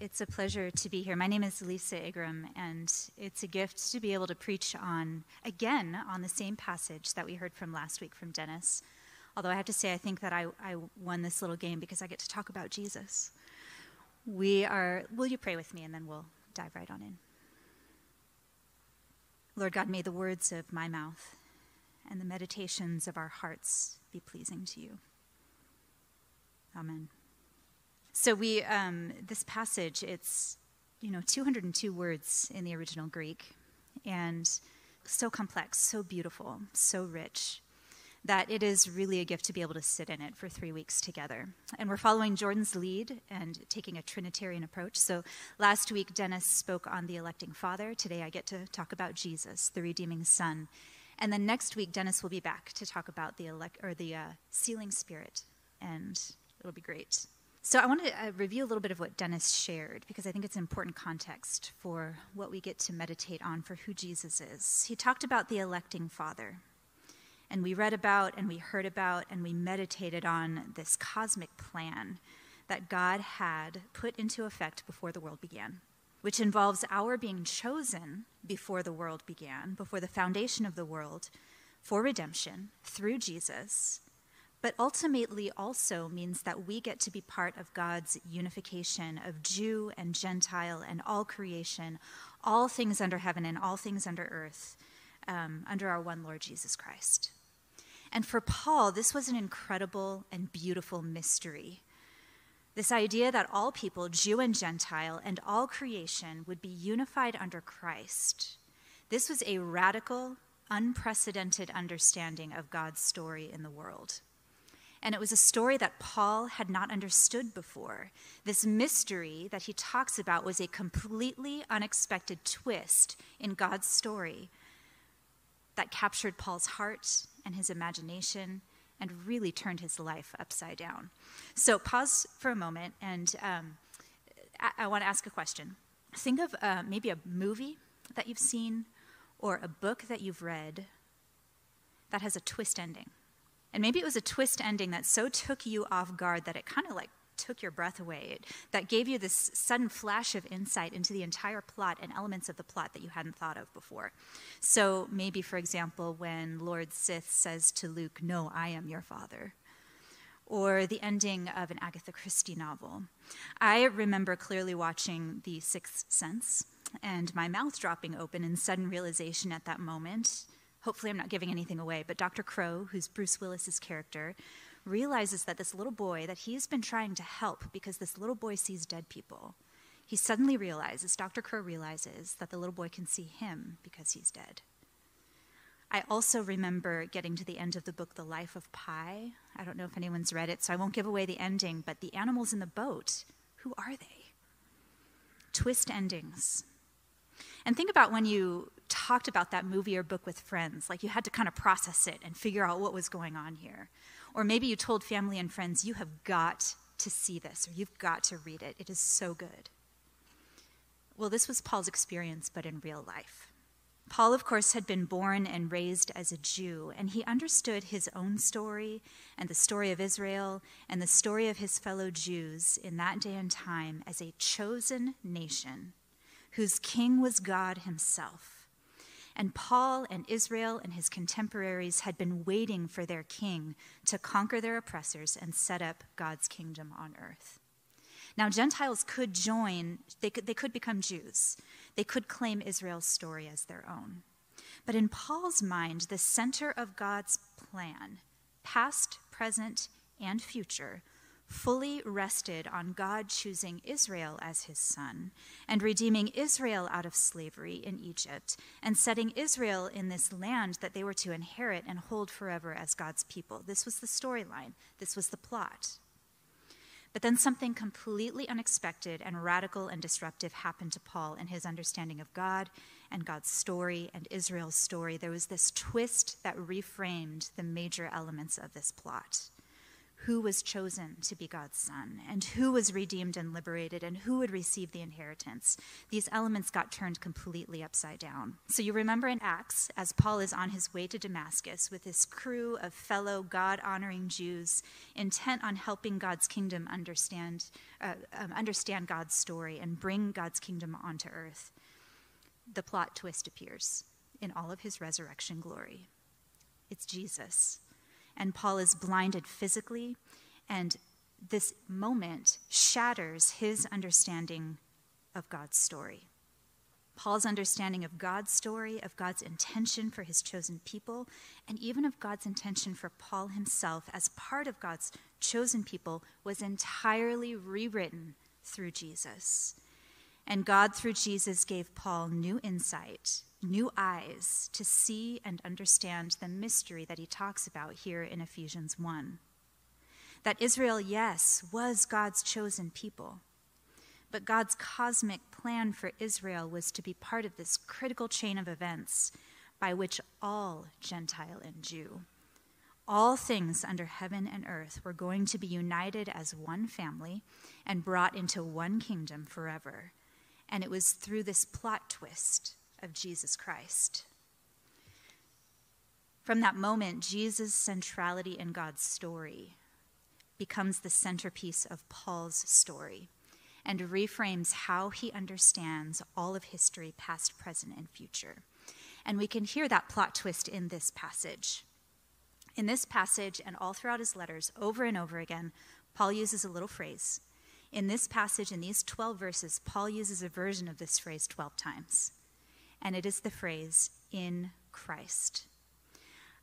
It's a pleasure to be here. My name is Lisa Igram, and it's a gift to be able to preach on, again, on the same passage that we heard from last week from Dennis. Although I have to say, I think that I, I won this little game because I get to talk about Jesus. We are, will you pray with me, and then we'll dive right on in. Lord God, may the words of my mouth and the meditations of our hearts be pleasing to you. Amen. So we um, this passage it's you know 202 words in the original Greek, and so complex, so beautiful, so rich that it is really a gift to be able to sit in it for three weeks together. And we're following Jordan's lead and taking a Trinitarian approach. So last week, Dennis spoke on the electing Father. Today, I get to talk about Jesus, the redeeming Son. And then next week, Dennis will be back to talk about the elect or the uh, sealing Spirit, and it'll be great. So, I want to uh, review a little bit of what Dennis shared because I think it's important context for what we get to meditate on for who Jesus is. He talked about the electing Father, and we read about and we heard about and we meditated on this cosmic plan that God had put into effect before the world began, which involves our being chosen before the world began, before the foundation of the world, for redemption through Jesus but ultimately also means that we get to be part of God's unification of Jew and Gentile and all creation, all things under heaven and all things under earth, um, under our one Lord Jesus Christ. And for Paul, this was an incredible and beautiful mystery. This idea that all people, Jew and Gentile, and all creation would be unified under Christ. This was a radical, unprecedented understanding of God's story in the world. And it was a story that Paul had not understood before. This mystery that he talks about was a completely unexpected twist in God's story that captured Paul's heart and his imagination and really turned his life upside down. So, pause for a moment, and um, I, I want to ask a question. Think of uh, maybe a movie that you've seen or a book that you've read that has a twist ending. And maybe it was a twist ending that so took you off guard that it kind of like took your breath away, it, that gave you this sudden flash of insight into the entire plot and elements of the plot that you hadn't thought of before. So maybe, for example, when Lord Sith says to Luke, No, I am your father. Or the ending of an Agatha Christie novel. I remember clearly watching The Sixth Sense and my mouth dropping open in sudden realization at that moment hopefully I'm not giving anything away, but Dr. Crowe, who's Bruce Willis's character, realizes that this little boy that he's been trying to help because this little boy sees dead people. He suddenly realizes, Dr. Crowe realizes, that the little boy can see him because he's dead. I also remember getting to the end of the book, The Life of Pi. I don't know if anyone's read it, so I won't give away the ending, but the animals in the boat, who are they? Twist endings. And think about when you talked about that movie or book with friends, like you had to kind of process it and figure out what was going on here. Or maybe you told family and friends, you have got to see this or you've got to read it. It is so good. Well, this was Paul's experience, but in real life. Paul, of course, had been born and raised as a Jew, and he understood his own story and the story of Israel and the story of his fellow Jews in that day and time as a chosen nation whose king was God himself and Paul and Israel and his contemporaries had been waiting for their king to conquer their oppressors and set up God's kingdom on earth. Now, Gentiles could join, they could, they could become Jews. They could claim Israel's story as their own. But in Paul's mind, the center of God's plan, past, present, and future, fully rested on God choosing Israel as his son and redeeming Israel out of slavery in Egypt and setting Israel in this land that they were to inherit and hold forever as God's people. This was the storyline, this was the plot. But then something completely unexpected and radical and disruptive happened to Paul in his understanding of God and God's story and Israel's story. There was this twist that reframed the major elements of this plot. Who was chosen to be God's son, and who was redeemed and liberated, and who would receive the inheritance. These elements got turned completely upside down. So you remember in Acts, as Paul is on his way to Damascus with his crew of fellow God honoring Jews, intent on helping God's kingdom understand, uh, um, understand God's story and bring God's kingdom onto earth, the plot twist appears in all of his resurrection glory. It's Jesus and Paul is blinded physically, and this moment shatters his understanding of God's story. Paul's understanding of God's story, of God's intention for his chosen people, and even of God's intention for Paul himself as part of God's chosen people was entirely rewritten through Jesus. And God, through Jesus, gave Paul new insight new eyes to see and understand the mystery that he talks about here in Ephesians 1. That Israel, yes, was God's chosen people, but God's cosmic plan for Israel was to be part of this critical chain of events by which all Gentile and Jew, all things under heaven and earth, were going to be united as one family and brought into one kingdom forever. And it was through this plot twist of Jesus Christ. From that moment, Jesus' centrality in God's story becomes the centerpiece of Paul's story and reframes how he understands all of history, past, present, and future. And we can hear that plot twist in this passage. In this passage and all throughout his letters, over and over again, Paul uses a little phrase. In this passage, in these 12 verses, Paul uses a version of this phrase 12 times and it is the phrase, in Christ.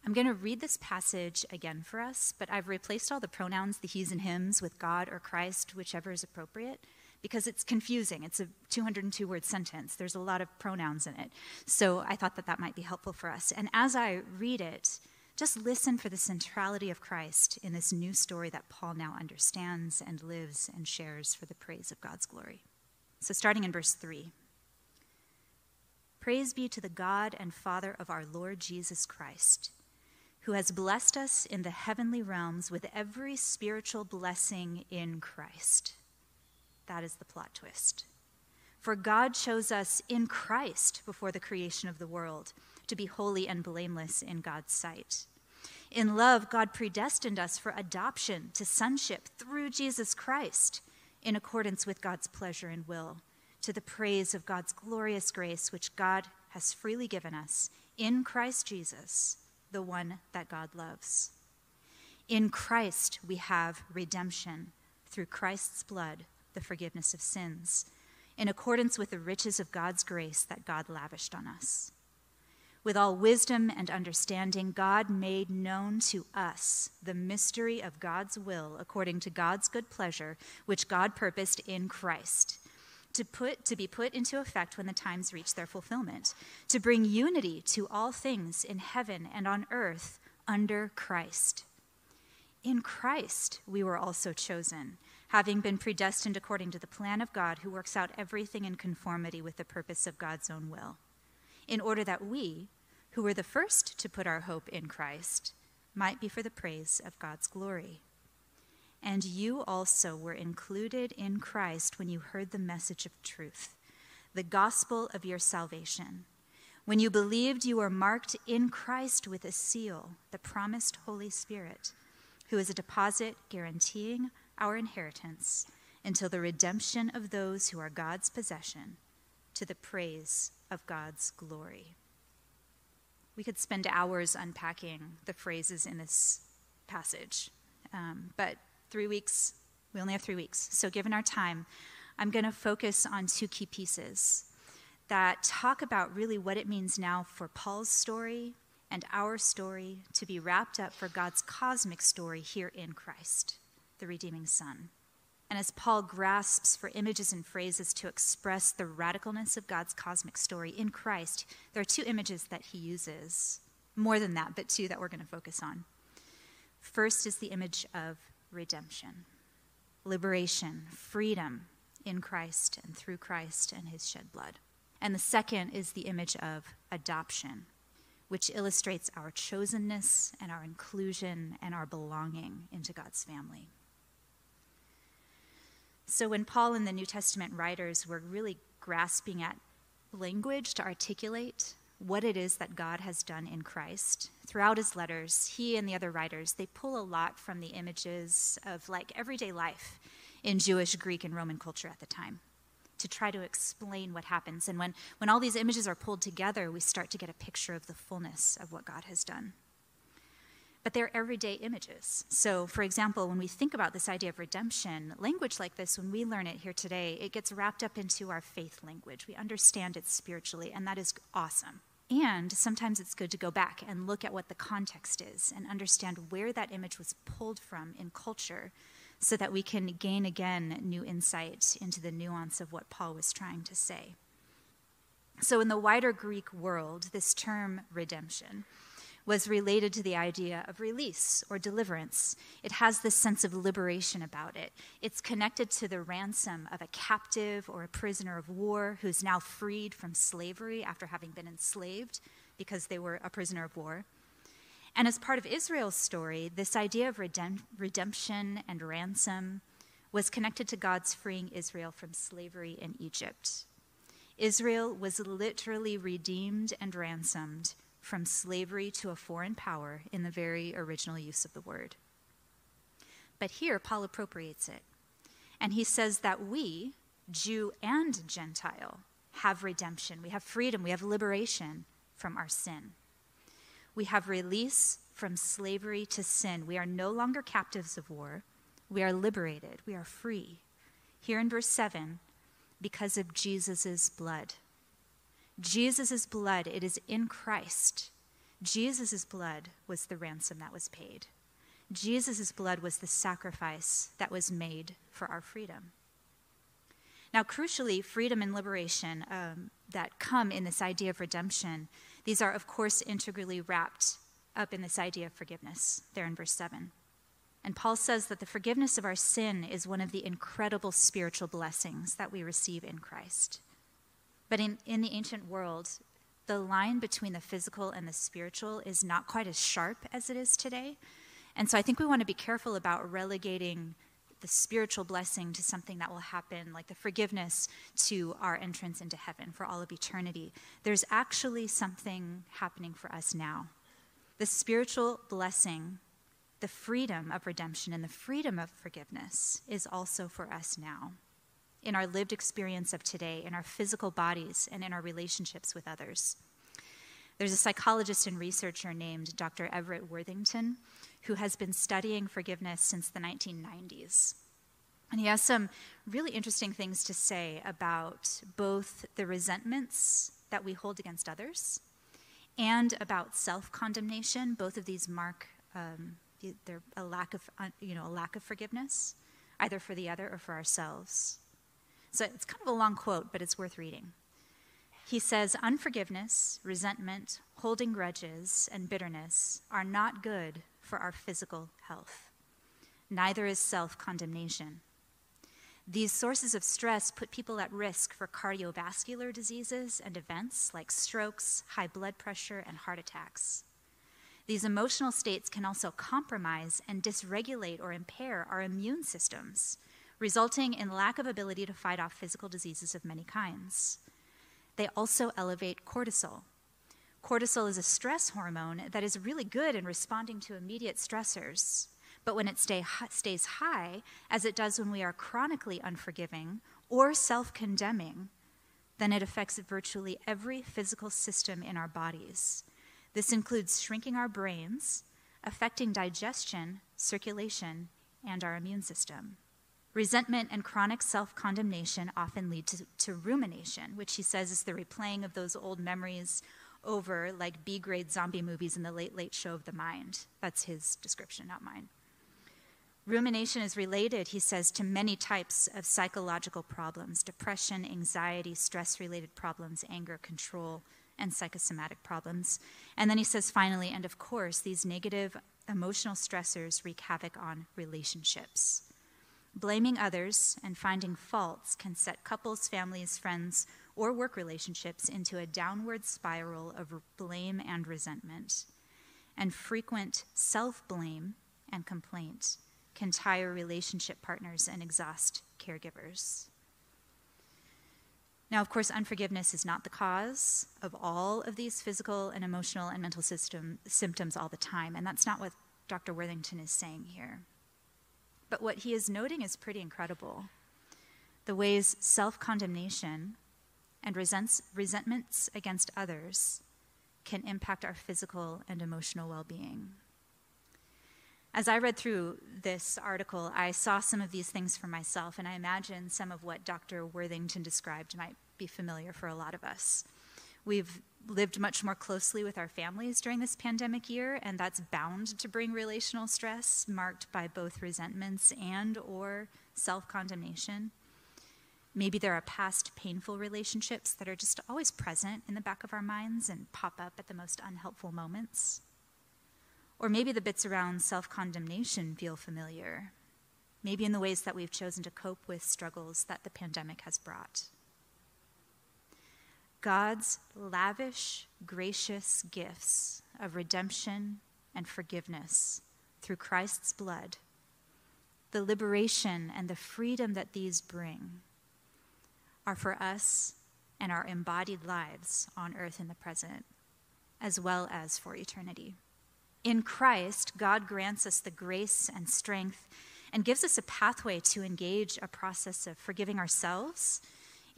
I'm going to read this passage again for us, but I've replaced all the pronouns, the he's and hims, with God or Christ, whichever is appropriate, because it's confusing. It's a 202 word sentence. There's a lot of pronouns in it. So I thought that that might be helpful for us. And as I read it, just listen for the centrality of Christ in this new story that Paul now understands and lives and shares for the praise of God's glory. So, starting in verse 3. Praise be to the God and Father of our Lord Jesus Christ, who has blessed us in the heavenly realms with every spiritual blessing in Christ. That is the plot twist. For God chose us in Christ before the creation of the world to be holy and blameless in God's sight. In love, God predestined us for adoption to sonship through Jesus Christ in accordance with God's pleasure and will to the praise of God's glorious grace, which God has freely given us in Christ Jesus, the one that God loves. In Christ, we have redemption through Christ's blood, the forgiveness of sins, in accordance with the riches of God's grace that God lavished on us. With all wisdom and understanding, God made known to us the mystery of God's will according to God's good pleasure, which God purposed in Christ to, put, to be put into effect when the times reach their fulfillment, to bring unity to all things in heaven and on earth under Christ. In Christ we were also chosen, having been predestined according to the plan of God who works out everything in conformity with the purpose of God's own will, in order that we, who were the first to put our hope in Christ, might be for the praise of God's glory. And you also were included in Christ when you heard the message of truth, the gospel of your salvation. When you believed, you were marked in Christ with a seal, the promised Holy Spirit, who is a deposit guaranteeing our inheritance until the redemption of those who are God's possession, to the praise of God's glory. We could spend hours unpacking the phrases in this passage, um, but three weeks. We only have three weeks. So, given our time, I'm going to focus on two key pieces that talk about really what it means now for Paul's story and our story to be wrapped up for God's cosmic story here in Christ, the redeeming Son. And as Paul grasps for images and phrases to express the radicalness of God's cosmic story in Christ, there are two images that he uses. More than that, but two that we're going to focus on. First is the image of redemption, liberation, freedom in Christ and through Christ and his shed blood. And the second is the image of adoption, which illustrates our chosenness and our inclusion and our belonging into God's family. So, when Paul and the New Testament writers were really grasping at language to articulate what it is that God has done in Christ. Throughout his letters, he and the other writers, they pull a lot from the images of like everyday life in Jewish, Greek, and Roman culture at the time to try to explain what happens. And when, when all these images are pulled together, we start to get a picture of the fullness of what God has done. But they're everyday images. So, for example, when we think about this idea of redemption, language like this, when we learn it here today, it gets wrapped up into our faith language. We understand it spiritually, and that is awesome. And sometimes it's good to go back and look at what the context is and understand where that image was pulled from in culture so that we can gain again new insight into the nuance of what Paul was trying to say. So, in the wider Greek world, this term redemption was related to the idea of release or deliverance. It has this sense of liberation about it. It's connected to the ransom of a captive or a prisoner of war who's now freed from slavery after having been enslaved because they were a prisoner of war. And as part of Israel's story, this idea of redemp- redemption and ransom was connected to God's freeing Israel from slavery in Egypt. Israel was literally redeemed and ransomed from slavery to a foreign power in the very original use of the word. But here, Paul appropriates it. And he says that we, Jew and Gentile, have redemption. We have freedom. We have liberation from our sin. We have release from slavery to sin. We are no longer captives of war. We are liberated. We are free. Here in verse 7, because of Jesus' blood. Jesus' blood, it is in Christ. Jesus' blood was the ransom that was paid. Jesus' blood was the sacrifice that was made for our freedom. Now, crucially, freedom and liberation um, that come in this idea of redemption, these are, of course, integrally wrapped up in this idea of forgiveness, there in verse 7. And Paul says that the forgiveness of our sin is one of the incredible spiritual blessings that we receive in Christ. But in, in the ancient world, the line between the physical and the spiritual is not quite as sharp as it is today. And so I think we want to be careful about relegating the spiritual blessing to something that will happen, like the forgiveness to our entrance into heaven for all of eternity. There's actually something happening for us now. The spiritual blessing, the freedom of redemption, and the freedom of forgiveness is also for us now in our lived experience of today, in our physical bodies, and in our relationships with others. There's a psychologist and researcher named Dr. Everett Worthington who has been studying forgiveness since the 1990s. And he has some really interesting things to say about both the resentments that we hold against others and about self condemnation. Both of these mark um, a lack of, you know, a lack of forgiveness, either for the other or for ourselves. It's kind of a long quote, but it's worth reading. He says, Unforgiveness, resentment, holding grudges, and bitterness are not good for our physical health. Neither is self condemnation. These sources of stress put people at risk for cardiovascular diseases and events like strokes, high blood pressure, and heart attacks. These emotional states can also compromise and dysregulate or impair our immune systems, resulting in lack of ability to fight off physical diseases of many kinds. They also elevate cortisol. Cortisol is a stress hormone that is really good in responding to immediate stressors. But when it stay, stays high, as it does when we are chronically unforgiving or self condemning, then it affects virtually every physical system in our bodies. This includes shrinking our brains, affecting digestion, circulation, and our immune system. Resentment and chronic self condemnation often lead to, to, rumination, which he says is the replaying of those old memories over like B grade zombie movies in the late, late show of the mind. That's his description, not mine. Rumination is related, he says, to many types of psychological problems depression, anxiety, stress related problems, anger, control, and psychosomatic problems. And then he says, finally, and of course, these negative emotional stressors wreak havoc on relationships Blaming others and finding faults can set couples, families, friends, or work relationships into a downward spiral of blame and resentment. And frequent self blame and complaint can tire relationship partners and exhaust caregivers. Now, of course, unforgiveness is not the cause of all of these physical and emotional and mental system symptoms all the time, and that's not what Dr. Worthington is saying here. But what he is noting is pretty incredible. The ways self condemnation and resents, resentments against others can impact our physical and emotional well being. As I read through this article, I saw some of these things for myself, and I imagine some of what Dr. Worthington described might be familiar for a lot of us. We've lived much more closely with our families during this pandemic year, and that's bound to bring relational stress marked by both resentments and or self-condemnation. Maybe there are past painful relationships that are just always present in the back of our minds and pop up at the most unhelpful moments. Or maybe the bits around self condemnation feel familiar, maybe in the ways that we've chosen to cope with struggles that the pandemic has brought. God's lavish, gracious gifts of redemption and forgiveness through Christ's blood, the liberation and the freedom that these bring, are for us and our embodied lives on earth in the present, as well as for eternity. In Christ, God grants us the grace and strength and gives us a pathway to engage a process of forgiving ourselves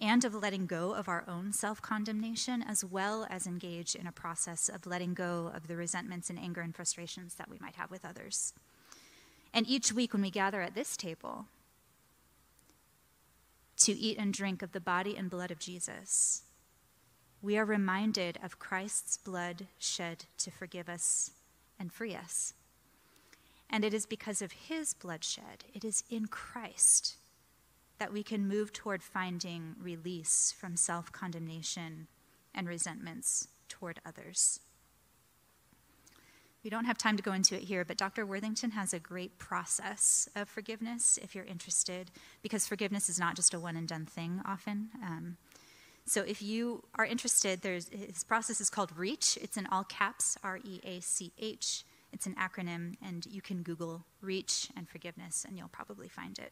and of letting go of our own self condemnation, as well as engage in a process of letting go of the resentments and anger and frustrations that we might have with others. And each week when we gather at this table to eat and drink of the body and blood of Jesus, we are reminded of Christ's blood shed to forgive us and free us. And it is because of his bloodshed, it is in Christ, that we can move toward finding release from self condemnation and resentments toward others. We don't have time to go into it here, but Dr. Worthington has a great process of forgiveness if you're interested, because forgiveness is not just a one and done thing often. Um, so if you are interested, there's, his process is called REACH. It's in all caps, R E A C H. It's an acronym, and you can Google REACH and forgiveness, and you'll probably find it.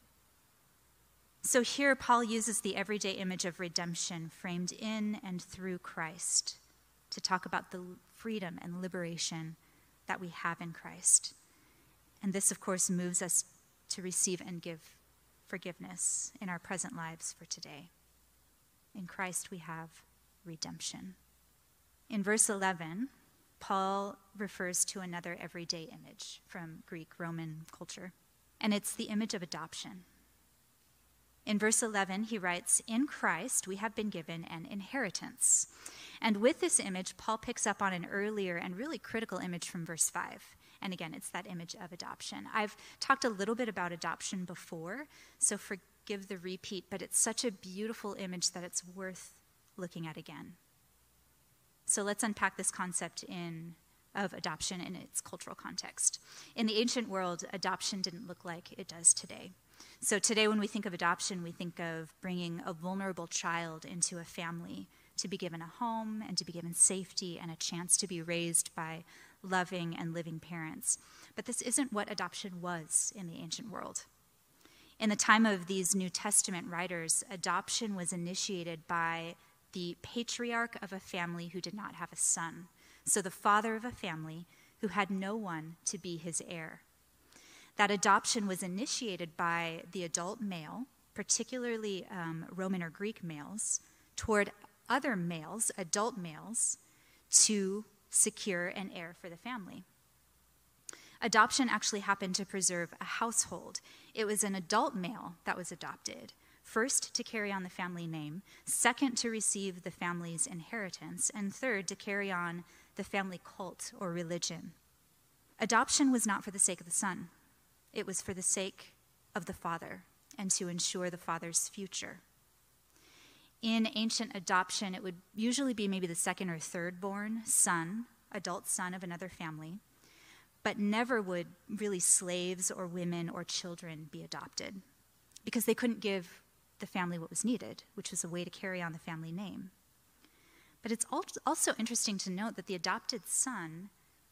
So here, Paul uses the everyday image of redemption framed in and through Christ to talk about the freedom and liberation that we have in Christ. And this, of course, moves us to receive and give forgiveness in our present lives for today. In Christ, we have redemption. In verse 11, Paul refers to another everyday image from Greek Roman culture, and it's the image of adoption. In verse 11, he writes, In Christ we have been given an inheritance. And with this image, Paul picks up on an earlier and really critical image from verse 5. And again, it's that image of adoption. I've talked a little bit about adoption before, so forgive the repeat, but it's such a beautiful image that it's worth looking at again. So let's unpack this concept in of adoption in its cultural context. In the ancient world, adoption didn't look like it does today. So today when we think of adoption, we think of bringing a vulnerable child into a family to be given a home and to be given safety and a chance to be raised by loving and living parents. But this isn't what adoption was in the ancient world. In the time of these New Testament writers, adoption was initiated by the patriarch of a family who did not have a son. So, the father of a family who had no one to be his heir. That adoption was initiated by the adult male, particularly um, Roman or Greek males, toward other males, adult males, to secure an heir for the family. Adoption actually happened to preserve a household. It was an adult male that was adopted, first to carry on the family name, second to receive the family's inheritance, and third to carry on the family cult or religion. Adoption was not for the sake of the son, it was for the sake of the father and to ensure the father's future. In ancient adoption, it would usually be maybe the second or third born son, adult son of another family but never would really slaves or women or children be adopted. because they couldn't give the family what was needed, which was a way to carry on the family name. But it's also interesting to note that the adopted son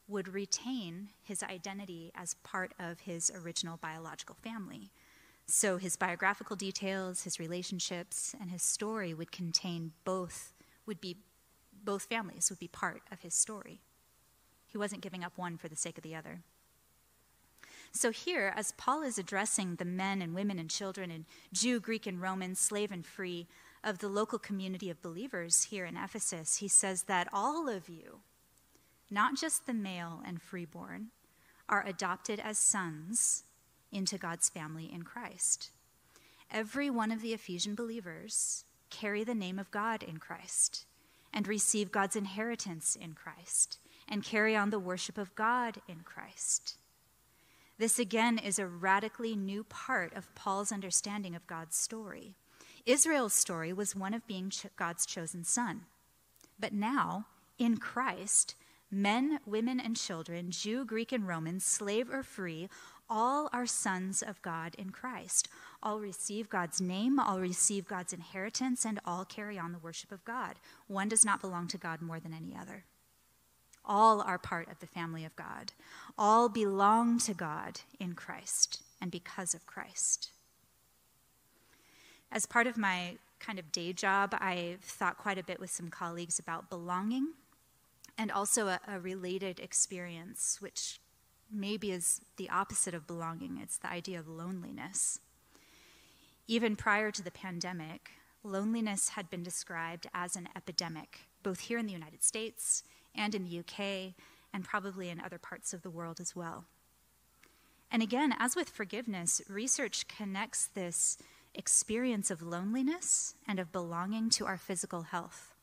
would retain his identity as part of his original biological family. So his biographical details, his relationships, and his story would contain both, would be, both families would be part of his story. He wasn't giving up one for the sake of the other. So, here, as Paul is addressing the men and women and children and Jew, Greek, and Roman, slave and free of the local community of believers here in Ephesus, he says that all of you, not just the male and freeborn, are adopted as sons into God's family in Christ. Every one of the Ephesian believers carry the name of God in Christ and receive God's inheritance in Christ and carry on the worship of God in Christ. This again is a radically new part of Paul's understanding of God's story. Israel's story was one of being God's chosen son. But now, in Christ, men, women, and children, Jew, Greek, and Roman, slave or free, all are sons of God in Christ. All receive God's name, all receive God's inheritance, and all carry on the worship of God. One does not belong to God more than any other. All are part of the family of God. All belong to God in Christ and because of Christ. As part of my kind of day job, I've thought quite a bit with some colleagues about belonging and also a, a related experience, which maybe is the opposite of belonging. It's the idea of loneliness. Even prior to the pandemic, loneliness had been described as an epidemic, both here in the United States and in the UK, and probably in other parts of the world as well. And again, as with forgiveness, research connects this experience of loneliness and of belonging to our physical health.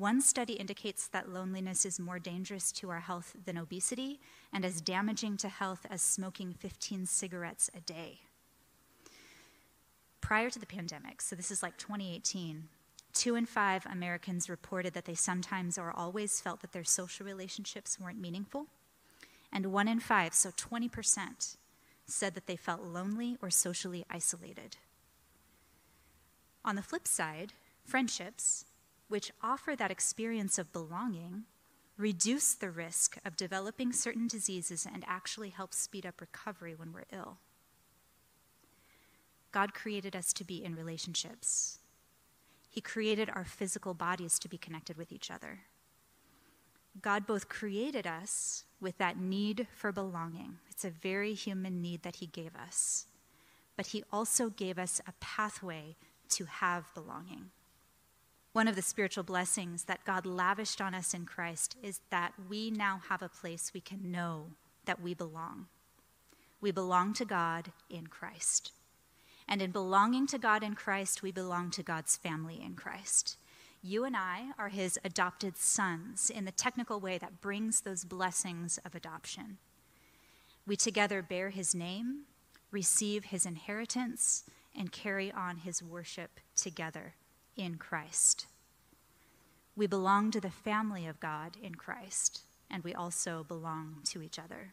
One study indicates that loneliness is more dangerous to our health than obesity and as damaging to health as smoking 15 cigarettes a day. Prior to the pandemic, so this is like 2018, Two in five Americans reported that they sometimes or always felt that their social relationships weren't meaningful. And one in five, so 20%, said that they felt lonely or socially isolated. On the flip side, friendships, which offer that experience of belonging, reduce the risk of developing certain diseases and actually help speed up recovery when we're ill. God created us to be in relationships. He created our physical bodies to be connected with each other. God both created us with that need for belonging. It's a very human need that He gave us. But He also gave us a pathway to have belonging. One of the spiritual blessings that God lavished on us in Christ is that we now have a place we can know that we belong. We belong to God in Christ. And in belonging to God in Christ, we belong to God's family in Christ. You and I are his adopted sons in the technical way that brings those blessings of adoption. We together bear his name, receive his inheritance, and carry on his worship together in Christ. We belong to the family of God in Christ, and we also belong to each other.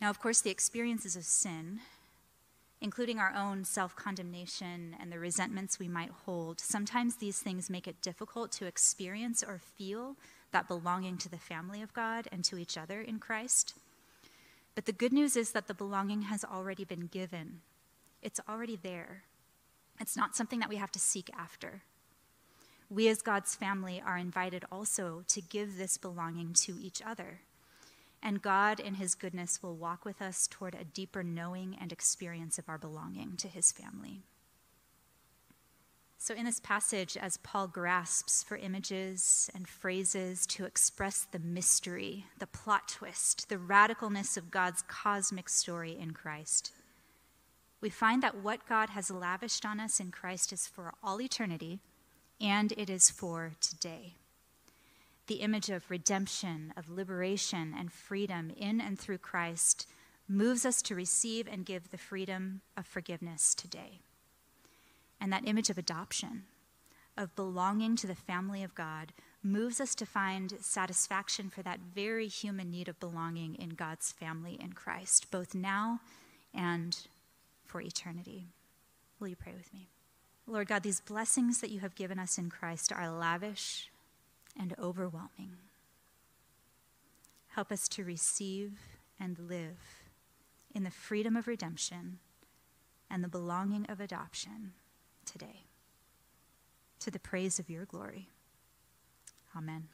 Now, of course, the experiences of sin including our own self condemnation and the resentments we might hold, sometimes these things make it difficult to experience or feel that belonging to the family of God and to each other in Christ. But the good news is that the belonging has already been given, it's already there. It's not something that we have to seek after. We, as God's family, are invited also to give this belonging to each other and God, in His goodness, will walk with us toward a deeper knowing and experience of our belonging to His family. So, in this passage, as Paul grasps for images and phrases to express the mystery, the plot twist, the radicalness of God's cosmic story in Christ, we find that what God has lavished on us in Christ is for all eternity and it is for today the image of redemption, of liberation, and freedom in and through Christ moves us to receive and give the freedom of forgiveness today. And that image of adoption, of belonging to the family of God, moves us to find satisfaction for that very human need of belonging in God's family in Christ, both now and for eternity. Will you pray with me? Lord God, these blessings that you have given us in Christ are lavish and overwhelming. Help us to receive and live in the freedom of redemption and the belonging of adoption today, to the praise of your glory. Amen.